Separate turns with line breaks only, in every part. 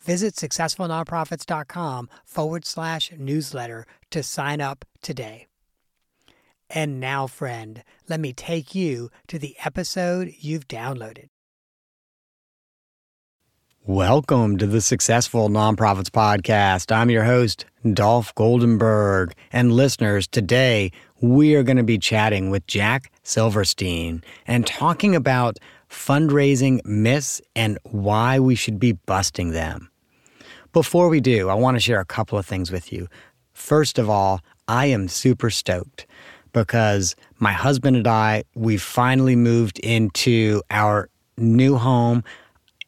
Visit successfulnonprofits.com forward slash newsletter to sign up today. And now, friend, let me take you to the episode you've downloaded. Welcome to the Successful Nonprofits Podcast. I'm your host, Dolph Goldenberg. And listeners, today we are going to be chatting with Jack Silverstein and talking about fundraising myths and why we should be busting them. Before we do, I want to share a couple of things with you. First of all, I am super stoked because my husband and I, we finally moved into our new home.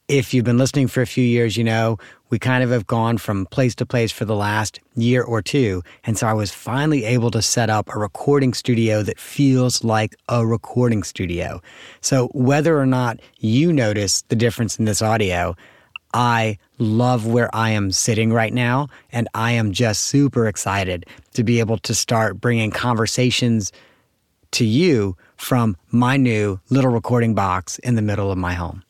If you've been listening for a few years, you know we kind of have gone from place to place for the last year or two. And so I was finally able to set up a recording studio that feels like a recording studio. So whether or not you notice the difference in this audio, I love where I am sitting right now. And I am just super excited to be able to start bringing conversations to you from my new little recording box in the middle of my home.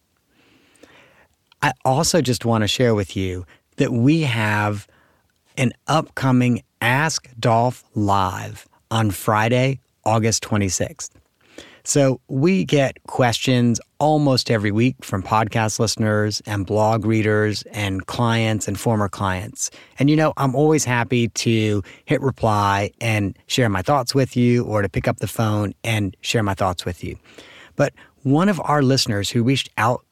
I also just want to share with you that we have an upcoming Ask Dolph Live on Friday, August 26th. So we get questions almost every week from podcast listeners and blog readers and clients and former clients. And you know, I'm always happy to hit reply and share my thoughts with you or to pick up the phone and share my thoughts with you. But one of our listeners who reached out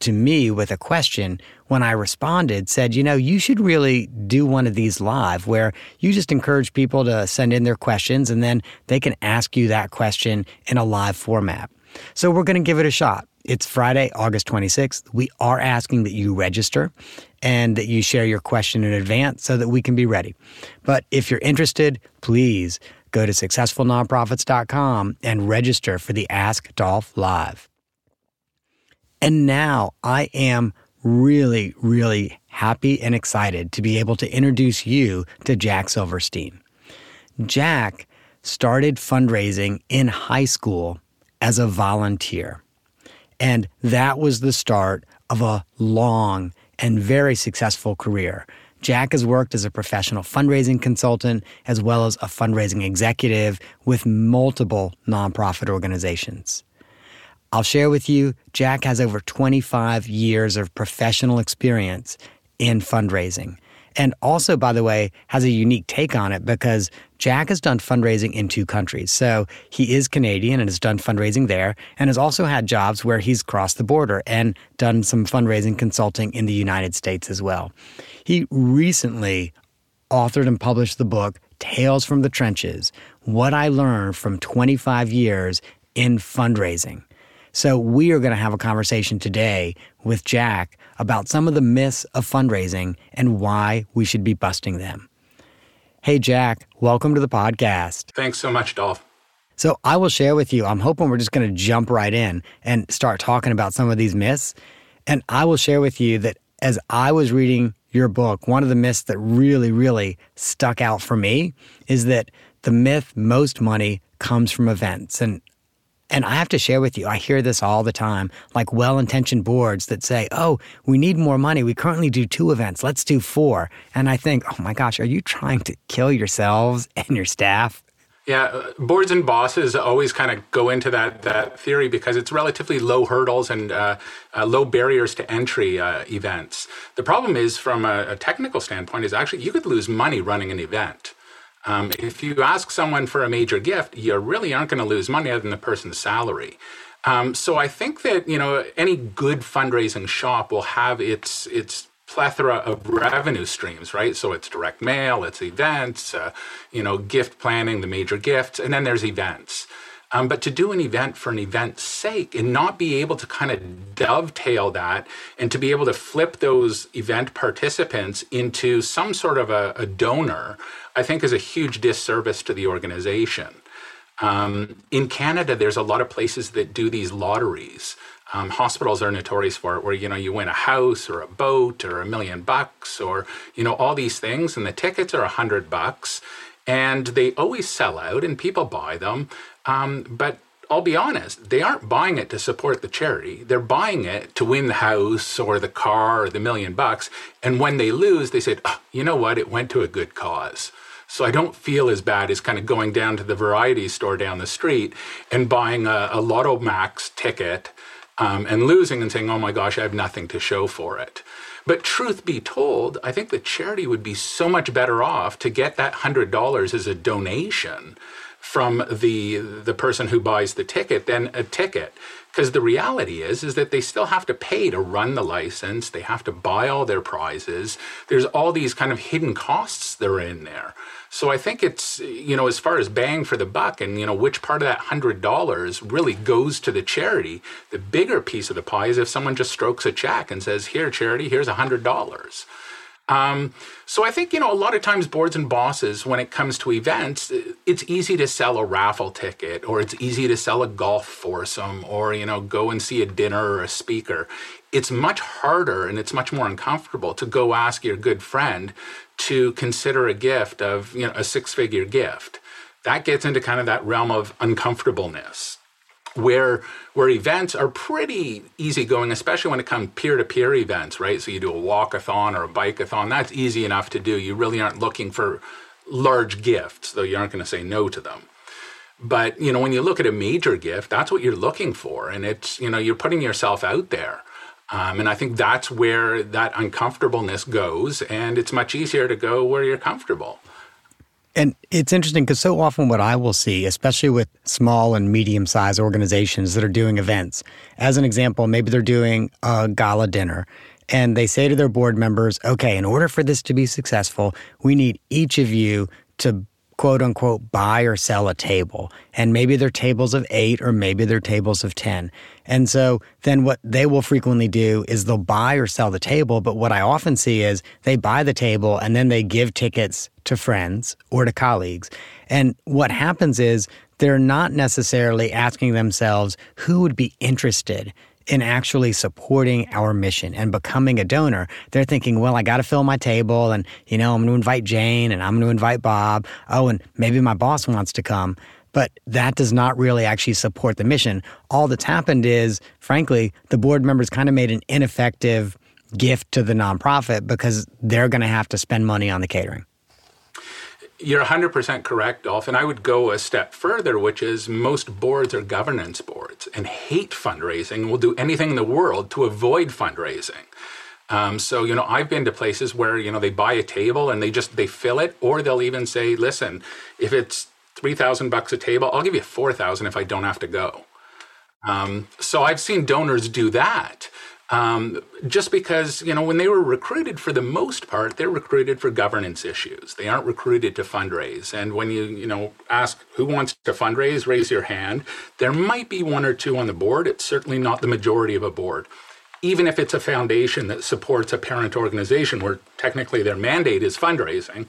to me with a question when I responded said, you know, you should really do one of these live where you just encourage people to send in their questions and then they can ask you that question in a live format. So we're going to give it a shot. It's Friday, August 26th. We are asking that you register and that you share your question in advance so that we can be ready. But if you're interested, please go to successfulnonprofits.com and register for the Ask Dolph Live. And now I am really, really happy and excited to be able to introduce you to Jack Silverstein. Jack started fundraising in high school as a volunteer. And that was the start of a long and very successful career. Jack has worked as a professional fundraising consultant as well as a fundraising executive with multiple nonprofit organizations. I'll share with you, Jack has over 25 years of professional experience in fundraising. And also, by the way, has a unique take on it because Jack has done fundraising in two countries. So he is Canadian and has done fundraising there, and has also had jobs where he's crossed the border and done some fundraising consulting in the United States as well. He recently authored and published the book Tales from the Trenches What I Learned from 25 Years in Fundraising. So, we are going to have a conversation today with Jack about some of the myths of fundraising and why we should be busting them. Hey, Jack, welcome to the podcast.
Thanks so much, Dolph.
So, I will share with you, I'm hoping we're just going to jump right in and start talking about some of these myths. And I will share with you that as I was reading your book, one of the myths that really, really stuck out for me is that the myth most money comes from events. And And I have to share with you, I hear this all the time, like well intentioned boards that say, oh, we need more money. We currently do two events. Let's do four. And I think, oh my gosh, are you trying to kill yourselves and your staff?
Yeah, uh, boards and bosses always kind of go into that that theory because it's relatively low hurdles and uh, uh, low barriers to entry uh, events. The problem is, from a, a, technical standpoint, is actually you could lose money running an event. Um, if you ask someone for a major gift, you really aren't going to lose money other than the person's salary. Um, so I think that you know any good fundraising shop will have its its plethora of revenue streams, right? So it's direct mail, it's events, uh, you know, gift planning, the major gifts, and then there's events. Um, but to do an event for an event's sake and not be able to kind of dovetail that and to be able to flip those event participants into some sort of a, a donor, I think is a huge disservice to the organization. Um, in Canada, there's a lot of places that do these lotteries. Um, hospitals are notorious for it, where you know you win a house or a boat or a million bucks or you know all these things, and the tickets are a hundred bucks, and they always sell out, and people buy them. Um, but I'll be honest, they aren't buying it to support the charity. They're buying it to win the house or the car or the million bucks. And when they lose, they said, oh, you know what? It went to a good cause. So I don't feel as bad as kind of going down to the variety store down the street and buying a, a Lotto Max ticket um, and losing and saying, oh my gosh, I have nothing to show for it. But truth be told, I think the charity would be so much better off to get that $100 as a donation from the the person who buys the ticket than a ticket. Because the reality is is that they still have to pay to run the license. They have to buy all their prizes. There's all these kind of hidden costs that are in there. So I think it's, you know, as far as bang for the buck and, you know, which part of that $100 really goes to the charity, the bigger piece of the pie is if someone just strokes a check and says, here, charity, here's a $100. Um, so I think, you know, a lot of times boards and bosses, when it comes to events, it's easy to sell a raffle ticket or it's easy to sell a golf foursome or, you know, go and see a dinner or a speaker. It's much harder and it's much more uncomfortable to go ask your good friend to consider a gift of, you know, a six figure gift. That gets into kind of that realm of uncomfortableness where where events are pretty easygoing, especially when it comes peer-to-peer events, right? So you do a walkathon or a bikeathon, that's easy enough to do. You really aren't looking for large gifts, though you aren't going to say no to them. But you know, when you look at a major gift, that's what you're looking for, and it's you know you're putting yourself out there. Um, and I think that's where that uncomfortableness goes, and it's much easier to go where you're comfortable.
And it's interesting because so often what I will see, especially with small and medium sized organizations that are doing events, as an example, maybe they're doing a gala dinner and they say to their board members, okay, in order for this to be successful, we need each of you to quote unquote buy or sell a table. And maybe they're tables of eight or maybe they're tables of 10. And so then what they will frequently do is they'll buy or sell the table. But what I often see is they buy the table and then they give tickets to friends or to colleagues. And what happens is they're not necessarily asking themselves who would be interested in actually supporting our mission and becoming a donor, they're thinking, well, I got to fill my table and, you know, I'm going to invite Jane and I'm going to invite Bob. Oh, and maybe my boss wants to come. But that does not really actually support the mission. All that's happened is, frankly, the board members kind of made an ineffective gift to the nonprofit because they're going to have to spend money on the catering.
You're 100% correct, Dolph. And I would go a step further, which is most boards are governance boards and hate fundraising and will do anything in the world to avoid fundraising. Um, so, you know, I've been to places where, you know, they buy a table and they just, they fill it, or they'll even say, listen, if it's 3000 bucks a table, I'll give you 4000 if I don't have to go. Um, so I've seen donors do that. Um, just because, you know, when they were recruited, for the most part, they're recruited for governance issues. They aren't recruited to fundraise. And when you, you know, ask who wants to fundraise, raise your hand. There might be one or two on the board. It's certainly not the majority of a board. Even if it's a foundation that supports a parent organization where technically their mandate is fundraising,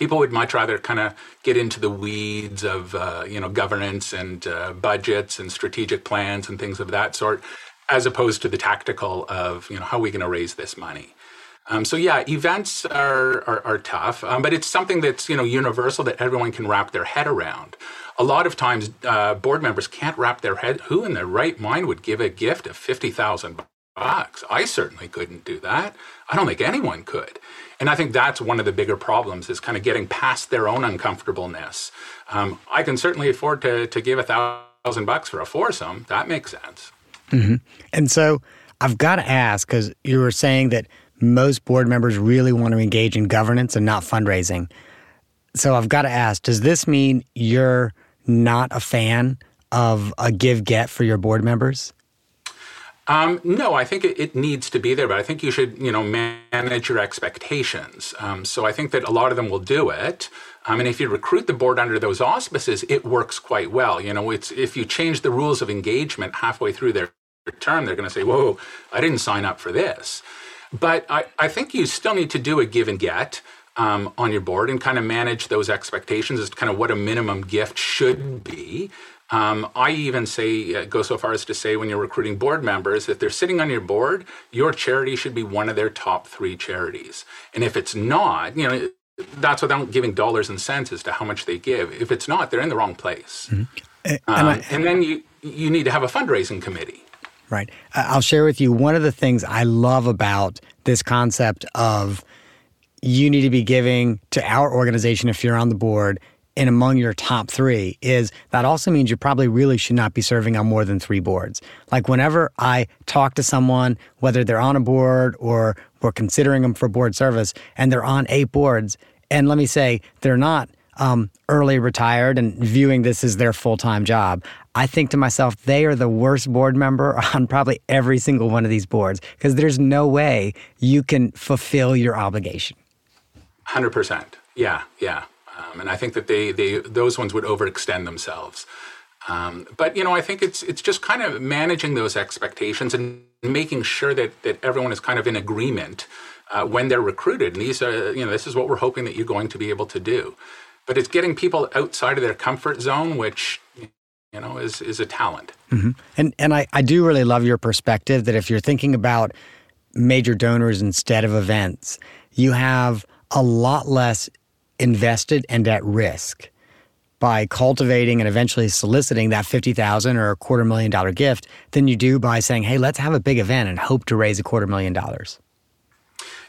people would much rather kind of get into the weeds of uh, you know governance and uh, budgets and strategic plans and things of that sort as opposed to the tactical of you know how are we going to raise this money Um, so yeah, events are are, are tough, um, but it's something that's you know universal that everyone can wrap their head around. A lot of times, uh, board members can't wrap their head. Who in their right mind would give a gift of fifty thousand bucks? I certainly couldn't do that. I don't think anyone could. And I think that's one of the bigger problems is kind of getting past their own uncomfortableness. Um, I can certainly afford to to give a thousand bucks for a foursome. That makes sense.
Mm-hmm. And so I've got to ask because you were saying that most board members really want to engage in governance and not fundraising. So I've got to ask does this mean you're not a fan of a give get for your board members?
Um, no, I think it, it, needs to be there, but I think you should, you know, manage your expectations. Um, so I think that a lot of them will do it. Um, and if you recruit the board under those auspices, it works quite well. You know, it's if you change the rules of engagement halfway through their term, they're going to say, "Whoa, I didn't sign up for this." But I, I think you still need to do a give and get um, on your board and kind of manage those expectations as to kind of what a minimum gift should be. Um, I even say, uh, go so far as to say, when you're recruiting board members, if they're sitting on your board, your charity should be one of their top three charities. And if it's not, you know, that's without giving dollars and cents as to how much they give. If it's not, they're in the wrong place. Mm-hmm. And, um, I, and then you you need to have a fundraising committee.
Right. I'll share with you one of the things I love about this concept of you need to be giving to our organization if you're on the board and among your top three is that also means you probably really should not be serving on more than three boards. Like whenever I talk to someone, whether they're on a board or we're considering them for board service, and they're on eight boards, and let me say they're not um, early retired and viewing this as their full time job, I think to myself, they are the worst board member on probably every single one of these boards because there's no way you can fulfill your obligation.
100%. Yeah, yeah. Um, and I think that they, they those ones would overextend themselves. Um, but you know, I think it's it's just kind of managing those expectations and making sure that that everyone is kind of in agreement uh, when they're recruited. And these are you know this is what we're hoping that you're going to be able to do but it's getting people outside of their comfort zone, which you know is is a talent.
Mm-hmm. And and I, I do really love your perspective that if you're thinking about major donors instead of events, you have a lot less invested and at risk by cultivating and eventually soliciting that 50,000 or a quarter million dollar gift than you do by saying, "Hey, let's have a big event and hope to raise a quarter million dollars."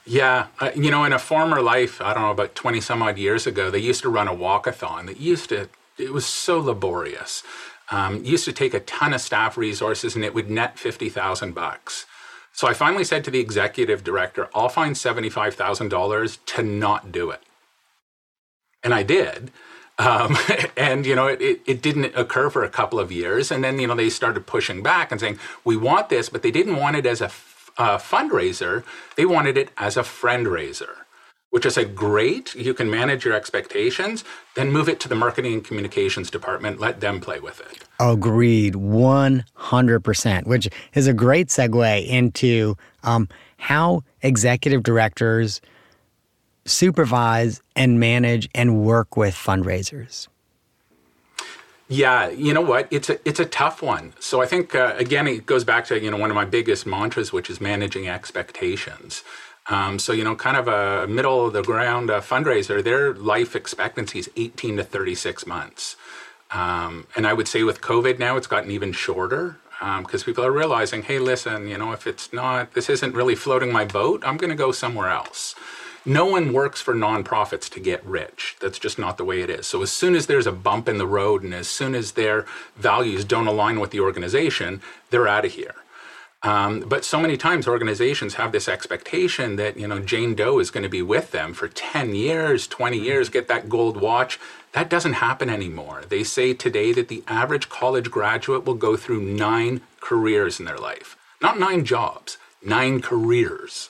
Yeah, uh, you know, in a former life, I don't know, about 20 some odd years ago, they used to run a walkathon that used to, it was so laborious. Um, used to take a ton of staff resources and it would net 50,000 bucks. So I finally said to the executive director, I'll find $75,000 to not do it. And I did. Um, and you know it, it, it, didn't occur for a couple of years and then you know they started pushing back and saying we want this but they didn't want it as a uh, fundraiser, they wanted it as a friend raiser, which I said, great, you can manage your expectations, then move it to the marketing and communications department, let them play with it.
Agreed, 100%, which is a great segue into um, how executive directors supervise and manage and work with fundraisers.
Yeah, you know what? It's a it's a tough one. So I think uh, again it goes back to you know one of my biggest mantras, which is managing expectations. Um, so you know, kind of a middle of the ground uh, fundraiser, their life expectancy is 18 to 36 months, um, and I would say with COVID now it's gotten even shorter because um, people are realizing, hey, listen, you know, if it's not, this isn't really floating my boat, I'm going to go somewhere else no one works for nonprofits to get rich. That's just not the way it is. So as soon as there's a bump in the road and as soon as their values don't align with the organization, they're out of here. Um, but so many times organizations have this expectation that you know Jane Doe is going to be with them for 10 years, 20 years, get that gold watch. That doesn't happen anymore. They say today that the average college graduate will go through nine careers in their life, not nine jobs, nine careers.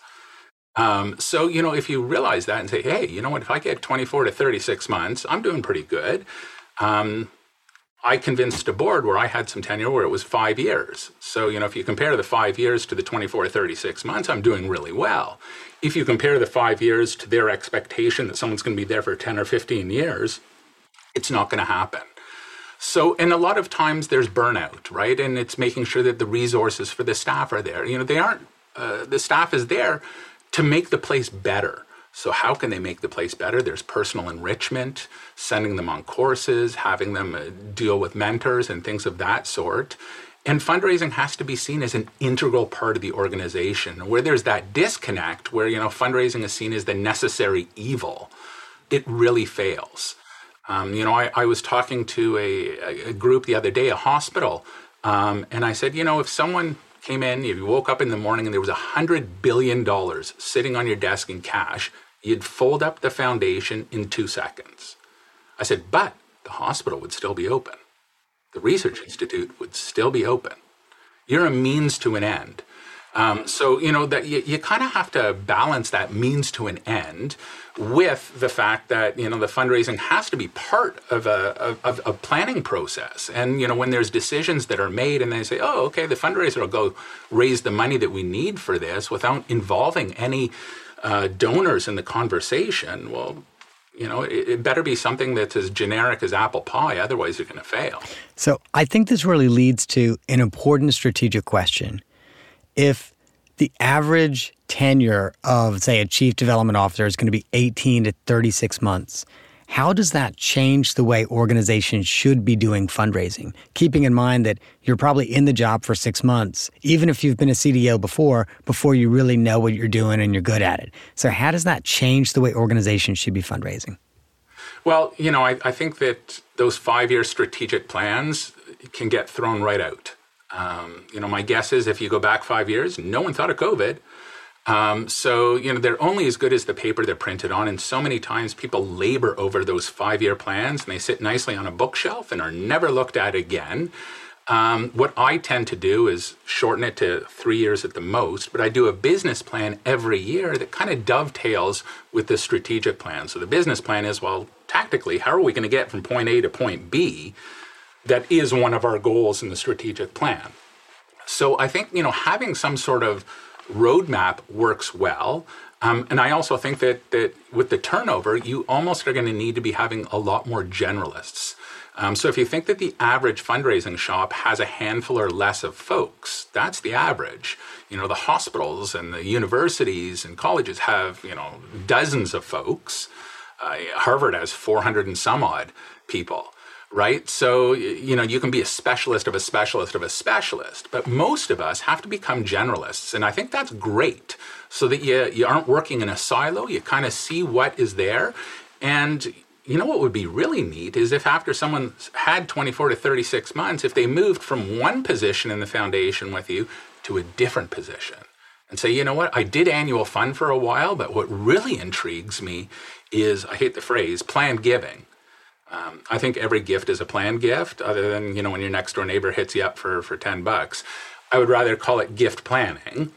Um, so, you know, if you realize that and say, hey, you know what, if I get 24 to 36 months, I'm doing pretty good. Um, I convinced a board where I had some tenure where it was five years. So, you know, if you compare the five years to the 24 to 36 months, I'm doing really well. If you compare the five years to their expectation that someone's going to be there for 10 or 15 years, it's not going to happen. So, and a lot of times there's burnout, right? And it's making sure that the resources for the staff are there. You know, they aren't, uh, the staff is there to make the place better. So, how can they make the place better? There's personal enrichment, sending them on courses, having them uh, deal with mentors and things of that sort. And fundraising has to be seen as an integral part of the organization. Where there's that disconnect, where you know fundraising is seen as the necessary evil, it really fails. Um, you know, I, I, was talking to a, a, group the other day, a hospital, um, and I said, you know, if someone came in, if you woke up in the morning and there was a hundred billion dollars sitting on your desk in cash, you'd fold up the foundation in two seconds. I said, but the hospital would still be open. The research institute would still be open. You're a means to an end. Um, so you know that you, you kind of have to balance that means to an end with the fact that you know the fundraising has to be part of a of, a planning process. And you know when there's decisions that are made and they say, oh, okay, the fundraiser will go raise the money that we need for this without involving any uh, donors in the conversation. Well, you know, it, it, better be something that's as generic as apple pie. Otherwise, you're going to fail.
So I think this really leads to an important strategic question if the average tenure of, say, a chief development officer is going to be 18 to 36 months, how does that change the way organizations should be doing fundraising? Keeping in mind that you're probably in the job for six months, even if you've been a CDO before, before you really know what you're doing and you're good at it. So, how does that change the way organizations should be fundraising?
Well, you know, I, I think that those five year strategic plans can get thrown right out. Um, you know, my guess is if you go back five years, no one thought of COVID. Um, so, you know, they're only as good as the paper they're printed on. And so many times people labor over those five year plans and they sit nicely on a bookshelf and are never looked at again. Um, what I tend to do is shorten it to three years at the most, but I do a business plan every year that kind of dovetails with the strategic plan. So the business plan is well, tactically, how are we going to get from point A to point B? That is one of our goals in the strategic plan. So I think you know having some sort of roadmap works well. Um, and I also think that that with the turnover, you almost are going to need to be having a lot more generalists. Um, so if you think that the average fundraising shop has a handful or less of folks, that's the average. You know, the hospitals and the universities and colleges have you know dozens of folks. Uh, Harvard has 400 and some odd people right? So, you know, you can be a specialist of a specialist of a specialist, but most of us have to become generalists. And I think that's great so that you, you aren't working in a silo, you kind of see what is there. And you know what would be really neat is if after someone had 24 to 36 months, if they moved from one position in the foundation with you to a different position and say, you know what, I did annual fund for a while, but what really intrigues me is, I hate the phrase, planned giving um, I think every gift is a planned gift, other than you know when your next door neighbor hits you up for for ten bucks. I would rather call it gift planning.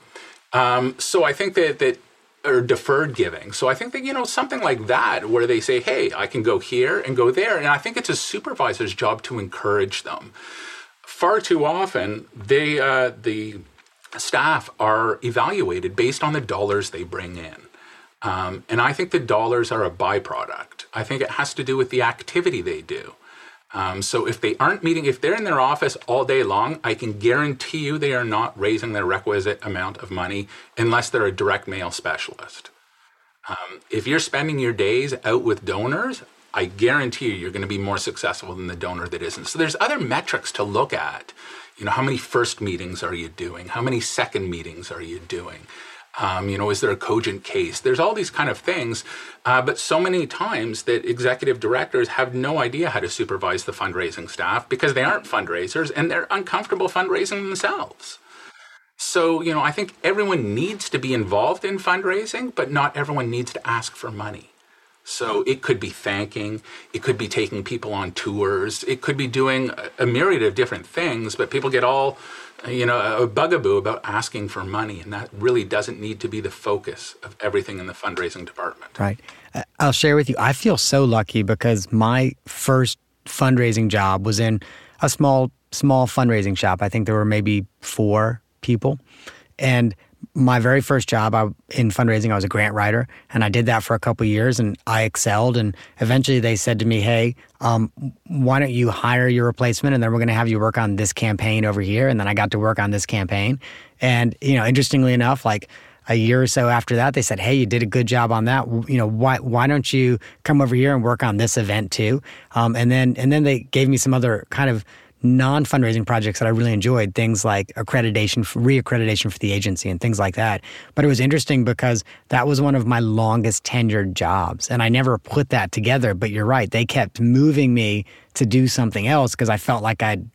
Um, so I think that that or deferred giving. So I think that you know something like that, where they say, "Hey, I can go here and go there," and I think it's a supervisor's job to encourage them. Far too often, they uh, the staff are evaluated based on the dollars they bring in. Um, and I think the dollars are a byproduct. I think it has to do with the activity they do. Um, so if they aren't meeting, if they're in their office all day long, I can guarantee you they are not raising the requisite amount of money unless they're a direct mail specialist. Um, if you're spending your days out with donors, I guarantee you you're going to be more successful than the donor that isn't. So there's other metrics to look at. You know, how many first meetings are you doing? How many second meetings are you doing? Um, you know, is there a cogent case? There's all these kind of things, uh, but so many times that executive directors have no idea how to supervise the fundraising staff because they aren't fundraisers and they're uncomfortable fundraising themselves. So, you know, I think everyone needs to be involved in fundraising, but not everyone needs to ask for money. So it could be thanking, it could be taking people on tours, it could be doing a myriad of different things, but people get all you know, a bugaboo about asking for money, and that really doesn't need to be the focus of everything in the fundraising department.
Right. Uh, I'll share with you. I feel so lucky because my first fundraising job was in a small, small fundraising shop. I think there were maybe four people, and my very first job I, in fundraising, I was a grant writer, and I did that for a couple years, and I excelled. And eventually, they said to me, "Hey, um, why don't you hire your replacement, and then we're going to have you work on this campaign over here." And then I got to work on this campaign, and you know, interestingly enough, like a year or so after that, they said, "Hey, you did a good job on that. You know, why why don't you come over here and work on this event too?" Um, and then and then they gave me some other kind of non fundraising projects that I really enjoyed, things like accreditation, reaccreditation for the agency, and things like that. But it was interesting because that was one of my longest tenured jobs, and I never put that together. But you're right; they kept moving me to do something else because I felt like I'd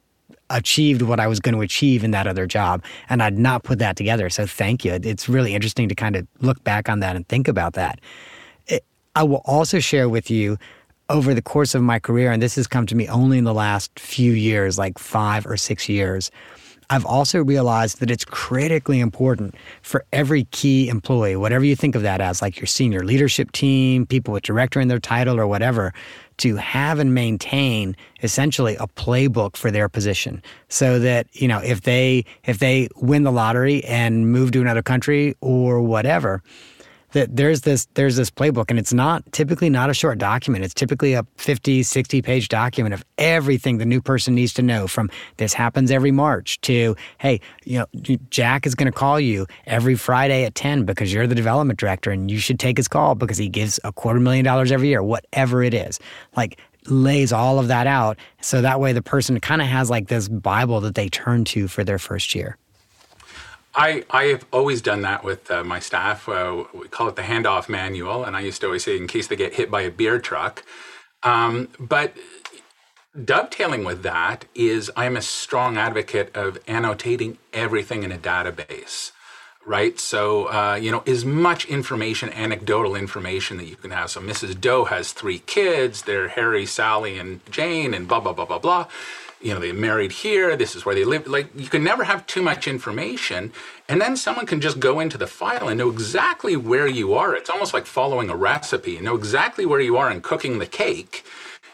achieved what I was going to achieve in that other job. And I'd not put that together. So thank you. It's really interesting to kind of look back on that and think about that. It, I will also share with you over the course of my career, and this has come to me only in the last few years, like five or six years. I've also realized that it's critically important for every key employee, whatever you think of that as, like your senior leadership team, people with director in their title or whatever, to have and maintain essentially a playbook for their position so that you know if they if they win the lottery and move to another country or whatever that there's this there's this playbook and it's not typically not a short document. It's typically a 50 60 page document of everything the new person needs to know from this happens every march to hey you know jack is going to call you every friday at 10 because you're the development director and you should take his call because he gives a quarter million dollars every year whatever it is. Like lays all of that out so that way the person kind of has like this bible that they turn to for their first year
I, I have always done that with uh, my staff. Uh, we call it the handoff manual. And I used to always say, in case they get hit by a beer truck. Um, but dovetailing with that is I'm a strong advocate of annotating everything in a database, right? So, uh, you know, as much information, anecdotal information that you can have. So, Mrs. Doe has three kids, they're Harry, Sally, and Jane, and blah, blah, blah, blah, blah you know, they married here, this is where they live. Like, you can never have too much information. And then someone can just go into the file and know exactly where you are. It's almost like following a recipe and know exactly where you are in cooking the cake.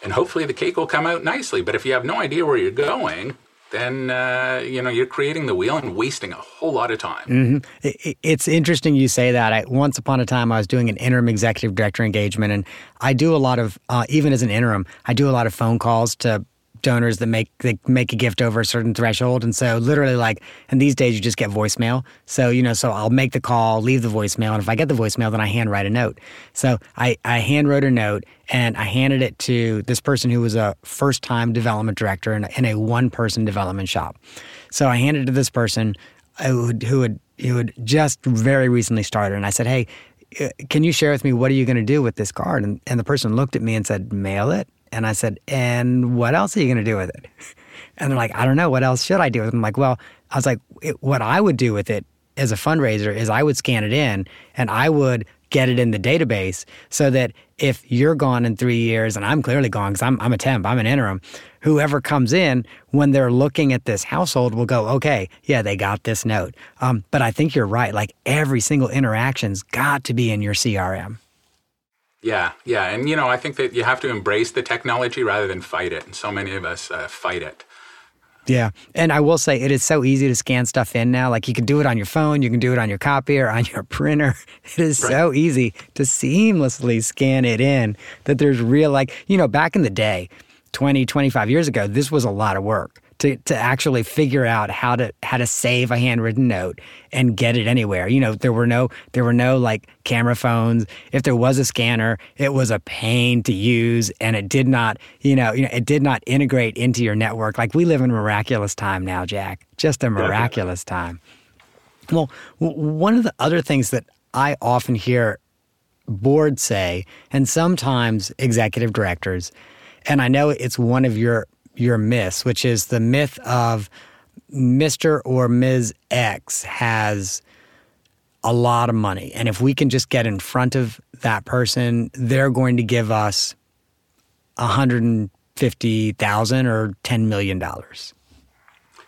And hopefully the cake will come out nicely. But if you have no idea where you're going, then uh, you know you're creating the wheel and wasting a whole lot of time.
Mm-hmm. It, it's interesting you say that. I, once upon a time, I was doing an interim executive director engagement, and I do a lot of, uh, even as an interim, I do a lot of phone calls to donors that make they make a gift over a certain threshold. And so literally like and these days you just get voicemail. So you know so i'll make the call leave the voicemail and if i get the voicemail then i handwrite a note. So i i handwrote a note and i handed it to this person who was a first time development director in, in a one person development shop. So i handed it to this person who, who had who had just very recently started and i said hey uh, can you share with me what are you going to do with this card? And, and the person looked at me and said mail it and I said, and what else are you going to do with it? And they're like, I don't know. What else should I do with it? I'm like, well, I was like, what I would do with it as a fundraiser is I would scan it in and I would get it in the database so that if you're gone in three years and I'm clearly gone because I'm, I'm a temp, I'm an interim, whoever comes in when they're looking at this household will go, okay, yeah, they got this note. Um, but I think you're right. Like every single interaction's got to be in your CRM.
Yeah, yeah. And, you know, I think that you have to embrace the technology rather than fight it. And so many of us uh, fight it.
Yeah. And I will say it is so easy to scan stuff in now. Like you can do it on your phone, you can do it on your copier, on your printer. It is right. so easy to seamlessly scan it in that there's real, like, you know, back in the day, 20, 25 years ago, this was a lot of work to, to actually figure out how to how to save a handwritten note and get it anywhere. You know, there were no there were no like camera phones. If there was a scanner, it was a pain to use and it did not, you know, you know, it did not integrate into your network. Like we live in a miraculous time now, Jack. Just a miraculous time. Well, one of the other things that I often hear boards say and sometimes executive directors and I know it's one of your your myths, which is the myth of Mr. or Ms. X has a lot of money. And if we can just get in front of that person, they're going to give us 150,000 or 10 million dollars.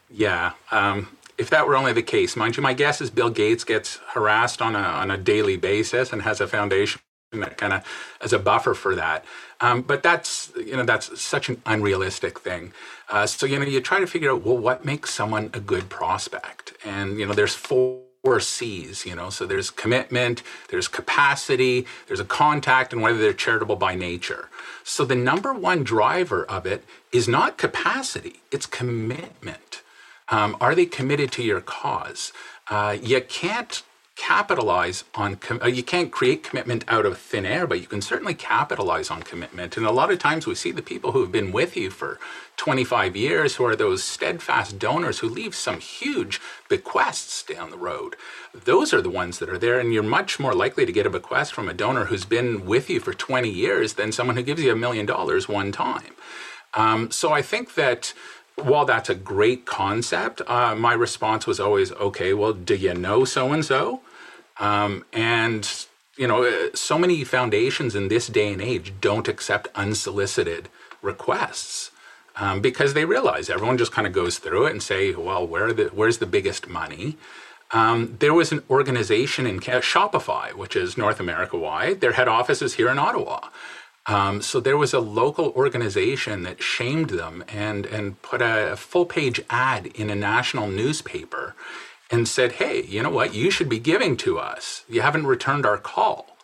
Yeah. Um, if that were only the case, mind you, my guess is Bill Gates gets harassed on a on a daily basis and has a foundation kind of as a buffer for that. Um, but that's you know that's such an unrealistic thing. Uh, so you know you try to figure out well what makes someone a good prospect, and you know there's four. C's, you know, so there's commitment, there's capacity, there's a contact, and whether they're charitable by nature. So the number one driver of it is not capacity, it's commitment. Um, are they committed to your cause? Uh, you can't capitalize on com- uh, you can't create commitment out of thin air but you can certainly capitalize on commitment. And a lot of times we see the people who have been with you for 25 years who are those steadfast donors who leave some huge bequests down the road. Those are the ones that are there and you're much more likely to get a bequest from a donor who's been with you for 20 years than someone who gives you a million dollars one time. Um, so i think that while that's a great concept, uh, my response was always, okay, well, do you know so and so? Um, and you know, uh, so many foundations in this day and age don't accept unsolicited requests um, because they realize everyone just kind of goes through it and say, well, where the, where's the biggest money? Um, there was an organization in Shopify, which is North America wide. Their head office is here in Ottawa. Um, so there was a local organization that shamed them and and put a, a full page ad in a national newspaper and said, hey, you know what? You should be giving to us. You haven't returned our call.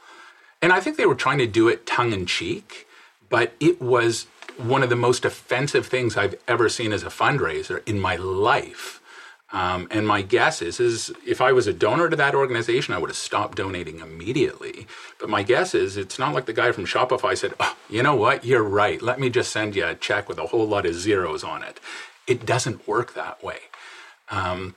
And I think they were trying to do it tongue in cheek, but it was one of the most offensive things I've ever seen as a fundraiser in my life. Um, and my guess is, is if I was a donor to that organization, I would have stopped donating immediately. But my guess is, it's not like the guy from Shopify said, oh, "You know what? You're right. Let me just send you a check with a whole lot of zeros on it." It doesn't work that way. Um,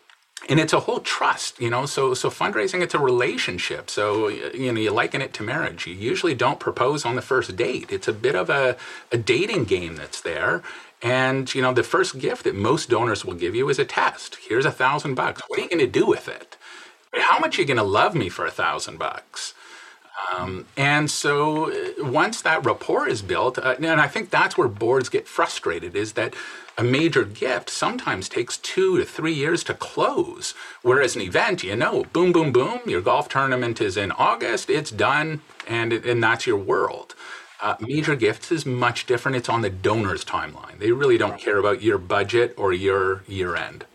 and it's a whole trust you know? So so fundraising it's a relationship. So you know you liken it to marriage. You usually don't propose on the first date. It's a bit of a, a dating game that's there. And you know the first gift that most donors will give you is a test. Here's a thousand bucks. What are you going to do with it? How much are you going to love me for a thousand bucks um, and so uh, once that rapport is built, uh, and I think that's where boards get frustrated is that a major gift sometimes takes two to three years to close. Whereas an event, you know, boom, boom, boom, your golf tournament is in August, it's done, and, and that's your world. Uh, major gifts is much different. It's on the donor's timeline. They really don't care about your budget or your year end.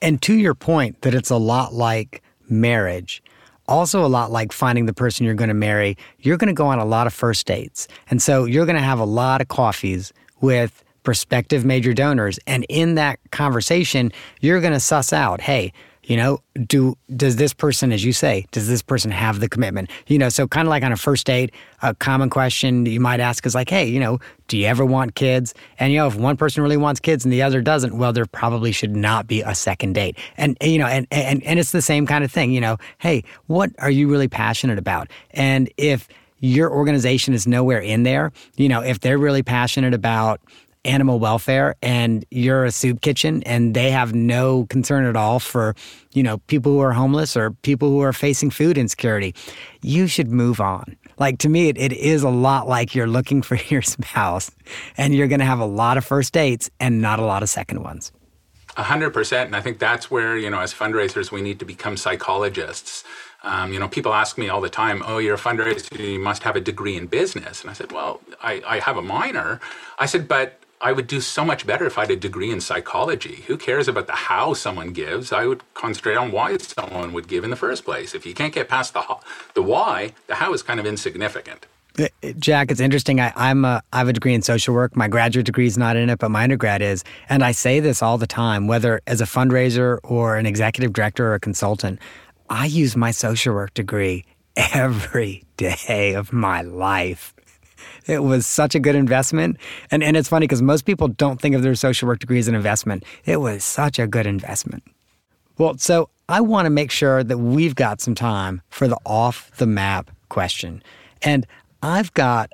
And to your point, that it's a lot like marriage also a lot like finding the person you're going to marry. You're going to go on a lot of first dates. And so you're going to have a lot of coffees with prospective major donors. And in that conversation, you're going to suss out, hey, you know, do does this person, as you say, does this person have the commitment? You know, so kind of like on a first date, a common question you might ask is like, hey, you know, do you ever want kids? And you know, if one person really wants kids and the other doesn't, well, there probably should not be a second date. And you know, and and and it's the same kind of thing. You know, hey, what are you really passionate about? And if your organization is nowhere in there, you know, if they're really passionate about animal welfare and you're a soup kitchen and they have no concern at all for, you know, people who are homeless or people who are facing food insecurity, you should move on. Like to me, it, it is a lot like you're looking for your spouse and you're going to have a lot of first dates and not a lot of second ones.
A hundred percent. And I think that's where, you know, as fundraisers, we need to become psychologists. Um, you know, people ask me all the time, oh, you're a fundraiser, you must have a degree in business. And I said, well, I, I have a minor. I said, but I would do so much better if I had a degree in psychology. Who cares about the how someone gives? I would concentrate on why someone would give in the first place. If you can't get past the the why, the how is kind of insignificant.
Uh, Jack, it's interesting. I, I'm a, I have a degree in social work. My graduate degree is not in it, but my undergrad is. And I say this all the time, whether as a fundraiser or an executive director or a consultant, I use my social work degree every day of my life. It was such a good investment. And, and it's funny because most people don't think of their social work degree as an investment. It was such a good investment. Well, so I want to make sure that we've got some time for the off the map question. And I've got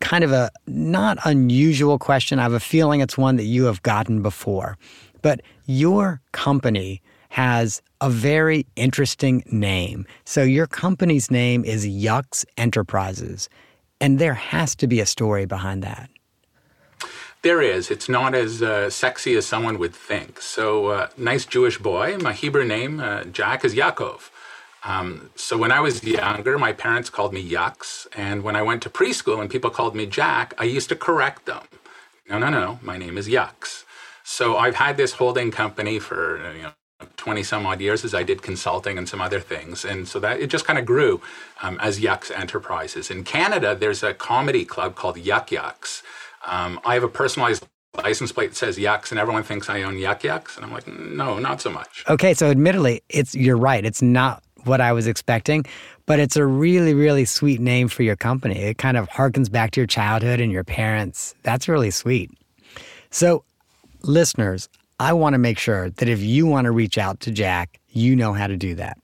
kind of a not unusual question. I have a feeling it's one that you have gotten before. But your company has a very interesting name. So your company's name is Yucks Enterprises. And there has to be a story behind that.
There is. It's not as uh, sexy as someone would think. So, uh, nice Jewish boy. My Hebrew name, uh, Jack, is Yaakov. Um, so, when I was younger, my parents called me Yucks. And when I went to preschool and people called me Jack, I used to correct them. No, no, no. My name is Yucks. So, I've had this holding company for you know, 20 some odd years as I did consulting and some other things. And so that it just kind of grew um, as Yucks Enterprises. In Canada, there's a comedy club called Yuk Yuk's. Um, I have a personalized license plate that says Yucks, and everyone thinks I own Yuk Yuk's. And I'm like, no, not so much.
Okay, so admittedly, it's you're right. It's not what I was expecting, but it's a really, really sweet name for your company. It kind of harkens back to your childhood and your parents. That's really sweet. So, listeners, I want to make sure that if you want to reach out to Jack, you know how to do that.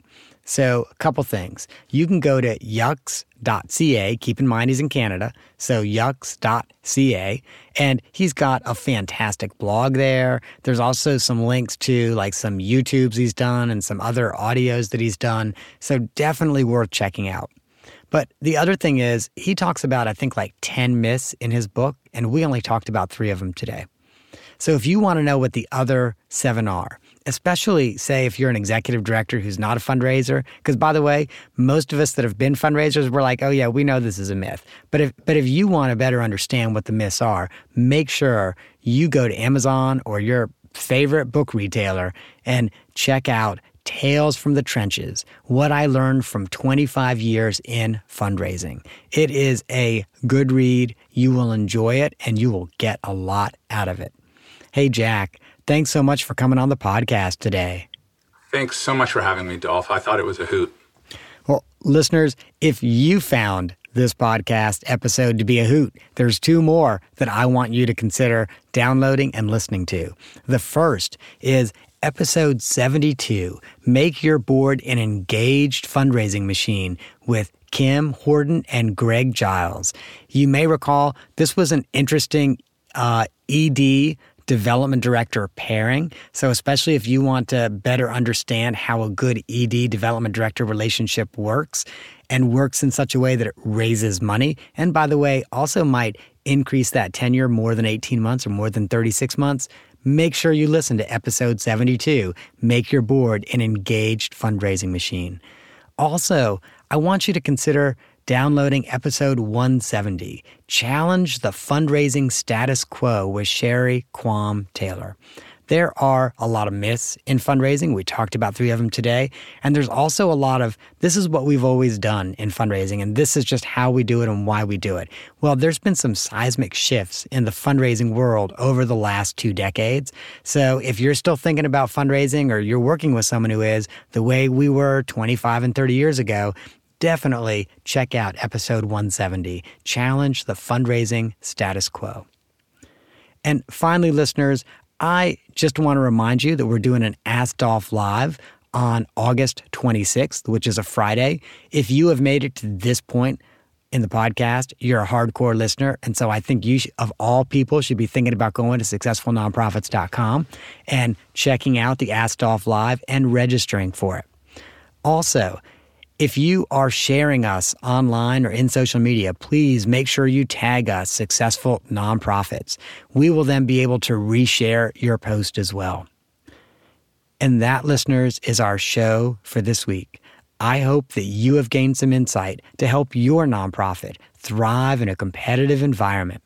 So, a couple things. You can go to yucks.ca. Keep in mind he's in Canada. So, yucks.ca. And he's got a fantastic blog there. There's also some links to like some YouTubes he's done and some other audios that he's done. So, definitely worth checking out. But the other thing is, he talks about, I think, like 10 myths in his book, and we only talked about three of them today. So, if you want to know what the other seven are, especially say if you're an executive director who's not a fundraiser because by the way most of us that have been fundraisers we're like oh yeah we know this is a myth but if but if you want to better understand what the myths are make sure you go to amazon or your favorite book retailer and check out Tales from the Trenches What I Learned from 25 Years in Fundraising. It is a good read. You will enjoy it and you will get a lot out of it. Hey, Jack, Thanks so much for coming on the podcast today.
Thanks so much for having me, Dolph. I thought it was a hoot.
Well, listeners, if you found this podcast episode to be a hoot, there's two more that I want you to consider downloading and listening to. The first is episode 72 Make Your Board an Engaged Fundraising Machine with Kim Horton and Greg Giles. You may recall this was an interesting uh, ED development director pairing. So, especially if you want to better understand how a good ED development director relationship works and works in such a way that it raises money, and by the way, also might increase that tenure more than 18 months or more than 36 months, make sure you listen to episode 72 Make Your Board an Engaged Fundraising Machine. Also, I want you to consider downloading episode 170 Challenge the Fundraising Status Quo with Sherry Quam Taylor. There are a lot of myths in fundraising. We talked about three of them today. And there's also a lot of this is what we've always done in fundraising, and this is just how we do it and why we do it. Well, there's been some seismic shifts in the fundraising world over the last two decades. So if you're still thinking about fundraising or you're working with someone who is the way we were 25 and 30 years ago, definitely check out episode 170 Challenge the Fundraising Status Quo. And finally, listeners, I just want to remind you that we're doing an Ask Dolph Live on August 26th, which is a Friday. If you have made it to this point in the podcast, you're a hardcore listener. And so I think you, of all people, should be thinking about going to successfulnonprofits.com and checking out the Ask Dolph Live and registering for it. Also, if you are sharing us online or in social media, please make sure you tag us successful nonprofits. We will then be able to reshare your post as well. And that, listeners, is our show for this week. I hope that you have gained some insight to help your nonprofit thrive in a competitive environment.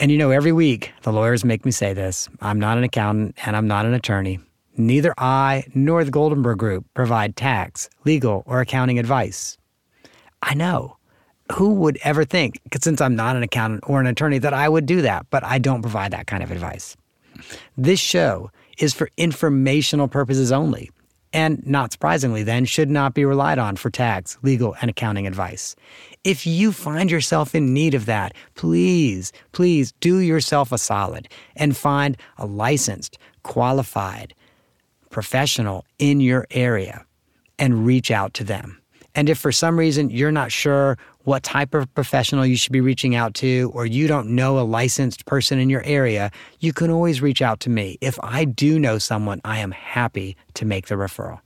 And you know, every week the lawyers make me say this I'm not an accountant and I'm not an attorney. Neither I nor the Goldenberg Group provide tax, legal, or accounting advice. I know. Who would ever think, since I'm not an accountant or an attorney, that I would do that, but I don't provide that kind of advice. This show is for informational purposes only, and not surprisingly, then, should not be relied on for tax, legal, and accounting advice. If you find yourself in need of that, please, please do yourself a solid and find a licensed, qualified, professional in your area and reach out to them. And if for some reason you're not sure what type of professional you should be reaching out to, or you don't know a licensed person in your area, you can always reach out to me. If I do know someone, I am happy to make the referral.